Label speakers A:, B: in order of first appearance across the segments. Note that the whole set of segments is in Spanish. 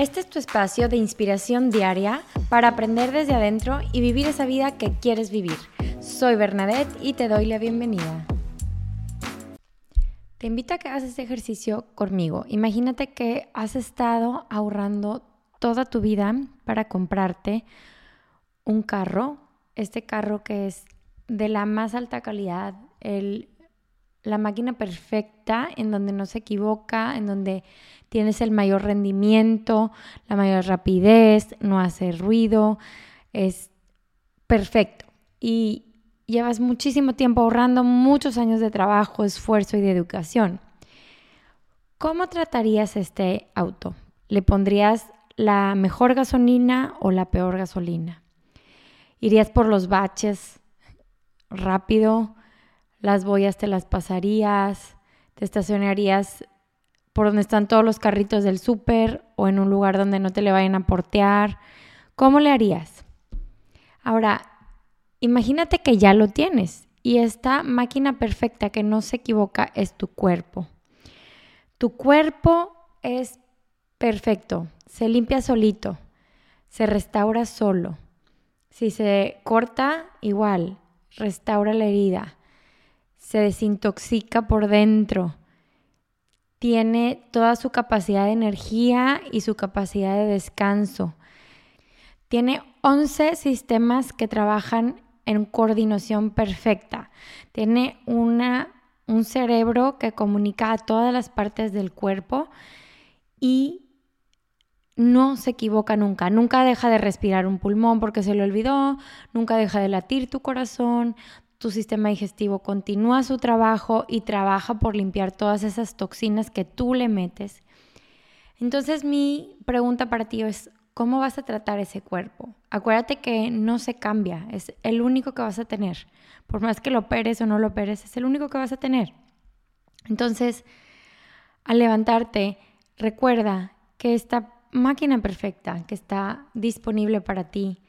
A: Este es tu espacio de inspiración diaria para aprender desde adentro y vivir esa vida que quieres vivir. Soy Bernadette y te doy la bienvenida. Te invito a que hagas este ejercicio conmigo. Imagínate que has estado ahorrando toda tu vida para comprarte un carro, este carro que es de la más alta calidad, el, la máquina perfecta en donde no se equivoca, en donde tienes el mayor rendimiento, la mayor rapidez, no hace ruido, es perfecto. Y llevas muchísimo tiempo ahorrando, muchos años de trabajo, esfuerzo y de educación. ¿Cómo tratarías este auto? ¿Le pondrías la mejor gasolina o la peor gasolina? ¿Irías por los baches rápido? ¿Las boyas te las pasarías? ¿Te estacionarías por donde están todos los carritos del súper o en un lugar donde no te le vayan a portear. ¿Cómo le harías? Ahora, imagínate que ya lo tienes y esta máquina perfecta que no se equivoca es tu cuerpo. Tu cuerpo es perfecto, se limpia solito, se restaura solo. Si se corta, igual, restaura la herida, se desintoxica por dentro tiene toda su capacidad de energía y su capacidad de descanso. Tiene 11 sistemas que trabajan en coordinación perfecta. Tiene una, un cerebro que comunica a todas las partes del cuerpo y no se equivoca nunca. Nunca deja de respirar un pulmón porque se le olvidó, nunca deja de latir tu corazón, tu sistema digestivo continúa su trabajo y trabaja por limpiar todas esas toxinas que tú le metes. Entonces mi pregunta para ti es, ¿cómo vas a tratar ese cuerpo? Acuérdate que no se cambia, es el único que vas a tener. Por más que lo operes o no lo operes, es el único que vas a tener. Entonces, al levantarte, recuerda que esta máquina perfecta que está disponible para ti,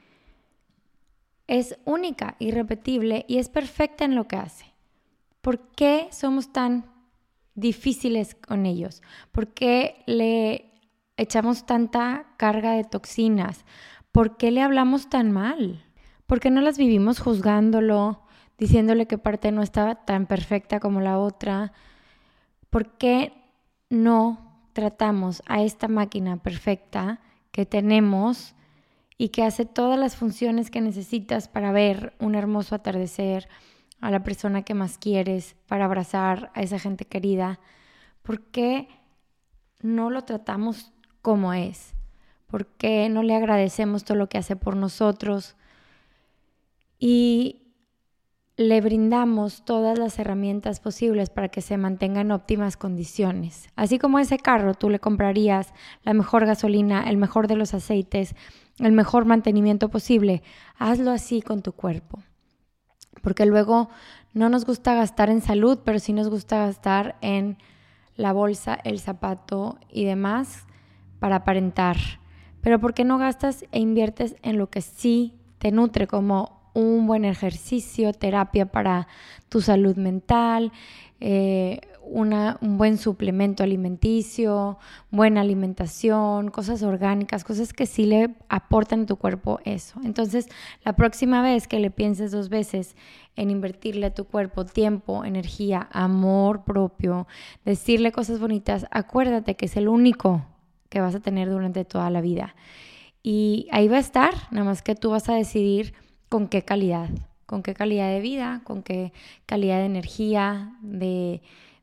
A: es única, irrepetible y es perfecta en lo que hace. ¿Por qué somos tan difíciles con ellos? ¿Por qué le echamos tanta carga de toxinas? ¿Por qué le hablamos tan mal? ¿Por qué no las vivimos juzgándolo, diciéndole que parte no estaba tan perfecta como la otra? ¿Por qué no tratamos a esta máquina perfecta que tenemos y que hace todas las funciones que necesitas para ver un hermoso atardecer, a la persona que más quieres, para abrazar a esa gente querida, ¿por qué no lo tratamos como es? ¿Por qué no le agradecemos todo lo que hace por nosotros? Y le brindamos todas las herramientas posibles para que se mantenga en óptimas condiciones. Así como ese carro, tú le comprarías la mejor gasolina, el mejor de los aceites, el mejor mantenimiento posible. Hazlo así con tu cuerpo. Porque luego no nos gusta gastar en salud, pero sí nos gusta gastar en la bolsa, el zapato y demás para aparentar. Pero ¿por qué no gastas e inviertes en lo que sí te nutre como un buen ejercicio, terapia para tu salud mental, eh, una, un buen suplemento alimenticio, buena alimentación, cosas orgánicas, cosas que sí le aportan a tu cuerpo eso. Entonces, la próxima vez que le pienses dos veces en invertirle a tu cuerpo tiempo, energía, amor propio, decirle cosas bonitas, acuérdate que es el único que vas a tener durante toda la vida. Y ahí va a estar, nada más que tú vas a decidir con qué calidad, con qué calidad de vida, con qué calidad de energía, de,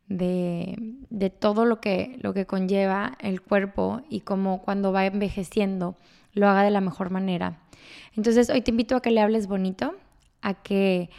A: de, todo lo que, lo que conlleva el cuerpo y cómo cuando va envejeciendo lo haga de la mejor manera. Entonces hoy te invito a que le hables bonito, a que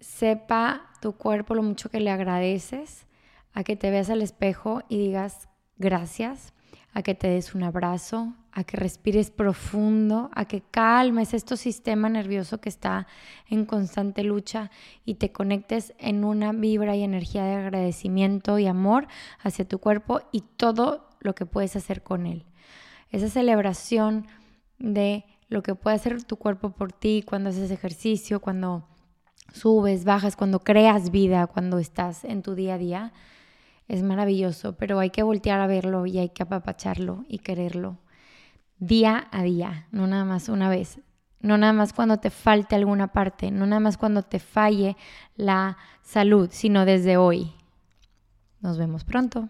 A: sepa tu cuerpo lo mucho que le agradeces, a que te veas al espejo y digas gracias, a que te des un abrazo, a que respires profundo, a que calmes este sistema nervioso que está en constante lucha y te conectes en una vibra y energía de agradecimiento y amor hacia tu cuerpo y todo lo que puedes hacer con él. Esa celebración de lo que puede hacer tu cuerpo por ti cuando haces ejercicio, cuando subes, bajas, cuando creas vida, cuando estás en tu día a día es maravilloso, pero hay que voltear a verlo y hay que apapacharlo y quererlo día a día, no nada más una vez, no nada más cuando te falte alguna parte, no nada más cuando te falle la salud, sino desde hoy. Nos vemos pronto.